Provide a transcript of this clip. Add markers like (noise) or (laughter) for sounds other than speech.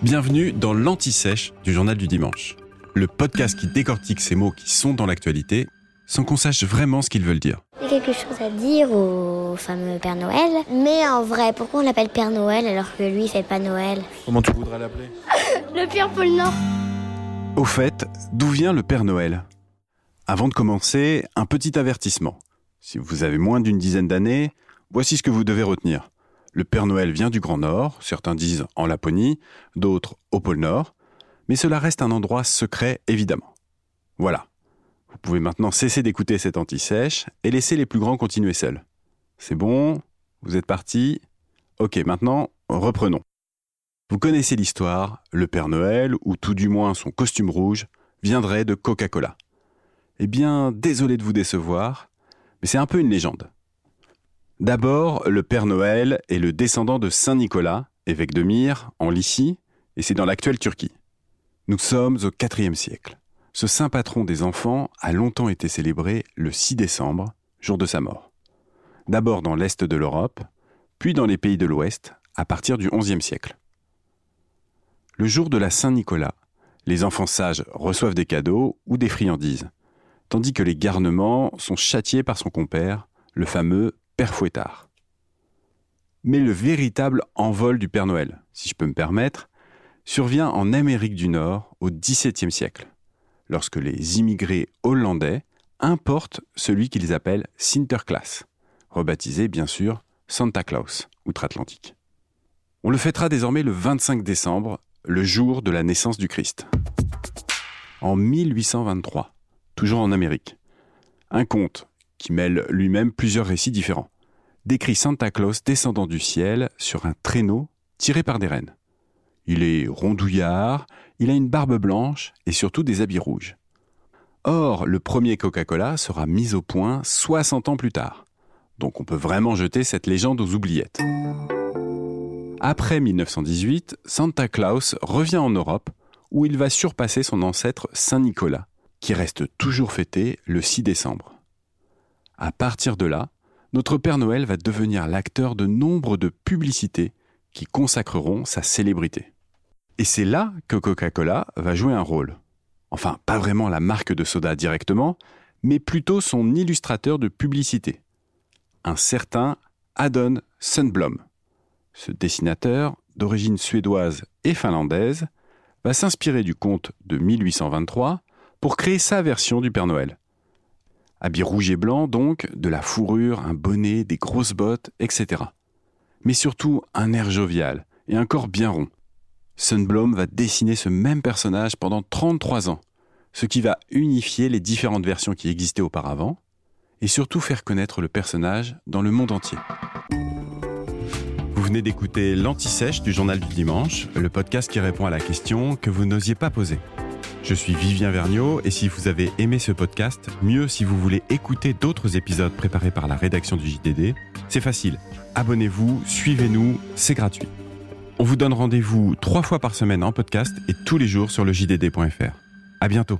Bienvenue dans l'Anti-Sèche du Journal du Dimanche, le podcast qui décortique ces mots qui sont dans l'actualité sans qu'on sache vraiment ce qu'ils veulent dire. J'ai quelque chose à dire au fameux Père Noël. Mais en vrai, pourquoi on l'appelle Père Noël alors que lui, c'est pas Noël? Comment tu voudrais l'appeler? (laughs) Le Père Pôle Nord Au fait, d'où vient le Père Noël? Avant de commencer, un petit avertissement. Si vous avez moins d'une dizaine d'années, voici ce que vous devez retenir. Le Père Noël vient du Grand Nord, certains disent en Laponie, d'autres au pôle Nord, mais cela reste un endroit secret évidemment. Voilà. Vous pouvez maintenant cesser d'écouter cette anti-sèche et laisser les plus grands continuer seuls. C'est bon Vous êtes partis Ok, maintenant, reprenons. Vous connaissez l'histoire, le Père Noël, ou tout du moins son costume rouge, viendrait de Coca-Cola. Eh bien, désolé de vous décevoir, mais c'est un peu une légende. D'abord, le Père Noël est le descendant de Saint Nicolas, évêque de Myre, en Lycie, et c'est dans l'actuelle Turquie. Nous sommes au IVe siècle. Ce saint patron des enfants a longtemps été célébré le 6 décembre, jour de sa mort. D'abord dans l'est de l'Europe, puis dans les pays de l'Ouest, à partir du XIe siècle. Le jour de la Saint-Nicolas, les enfants sages reçoivent des cadeaux ou des friandises, tandis que les garnements sont châtiés par son compère, le fameux Père Fouettard. Mais le véritable envol du Père Noël, si je peux me permettre, survient en Amérique du Nord au XVIIe siècle, lorsque les immigrés hollandais importent celui qu'ils appellent Sinterklaas, rebaptisé bien sûr Santa Claus, outre-Atlantique. On le fêtera désormais le 25 décembre, le jour de la naissance du Christ. En 1823, toujours en Amérique, un conte, qui mêle lui-même plusieurs récits différents, décrit Santa Claus descendant du ciel sur un traîneau tiré par des rennes. Il est rondouillard, il a une barbe blanche et surtout des habits rouges. Or, le premier Coca-Cola sera mis au point 60 ans plus tard. Donc on peut vraiment jeter cette légende aux oubliettes. Après 1918, Santa Claus revient en Europe où il va surpasser son ancêtre Saint Nicolas, qui reste toujours fêté le 6 décembre. À partir de là, notre Père Noël va devenir l'acteur de nombre de publicités qui consacreront sa célébrité. Et c'est là que Coca-Cola va jouer un rôle. Enfin, pas vraiment la marque de soda directement, mais plutôt son illustrateur de publicité. Un certain Adon Sundblom. Ce dessinateur, d'origine suédoise et finlandaise, va s'inspirer du conte de 1823 pour créer sa version du Père Noël. Habit rouge et blanc donc, de la fourrure, un bonnet, des grosses bottes, etc. Mais surtout un air jovial et un corps bien rond. Sunblom va dessiner ce même personnage pendant 33 ans, ce qui va unifier les différentes versions qui existaient auparavant, et surtout faire connaître le personnage dans le monde entier. Vous venez d'écouter l'Anti-Sèche du Journal du Dimanche, le podcast qui répond à la question que vous n'osiez pas poser. Je suis Vivien Vergniaud et si vous avez aimé ce podcast, mieux si vous voulez écouter d'autres épisodes préparés par la rédaction du JDD, c'est facile. Abonnez-vous, suivez-nous, c'est gratuit. On vous donne rendez-vous trois fois par semaine en podcast et tous les jours sur le JDD.fr. À bientôt.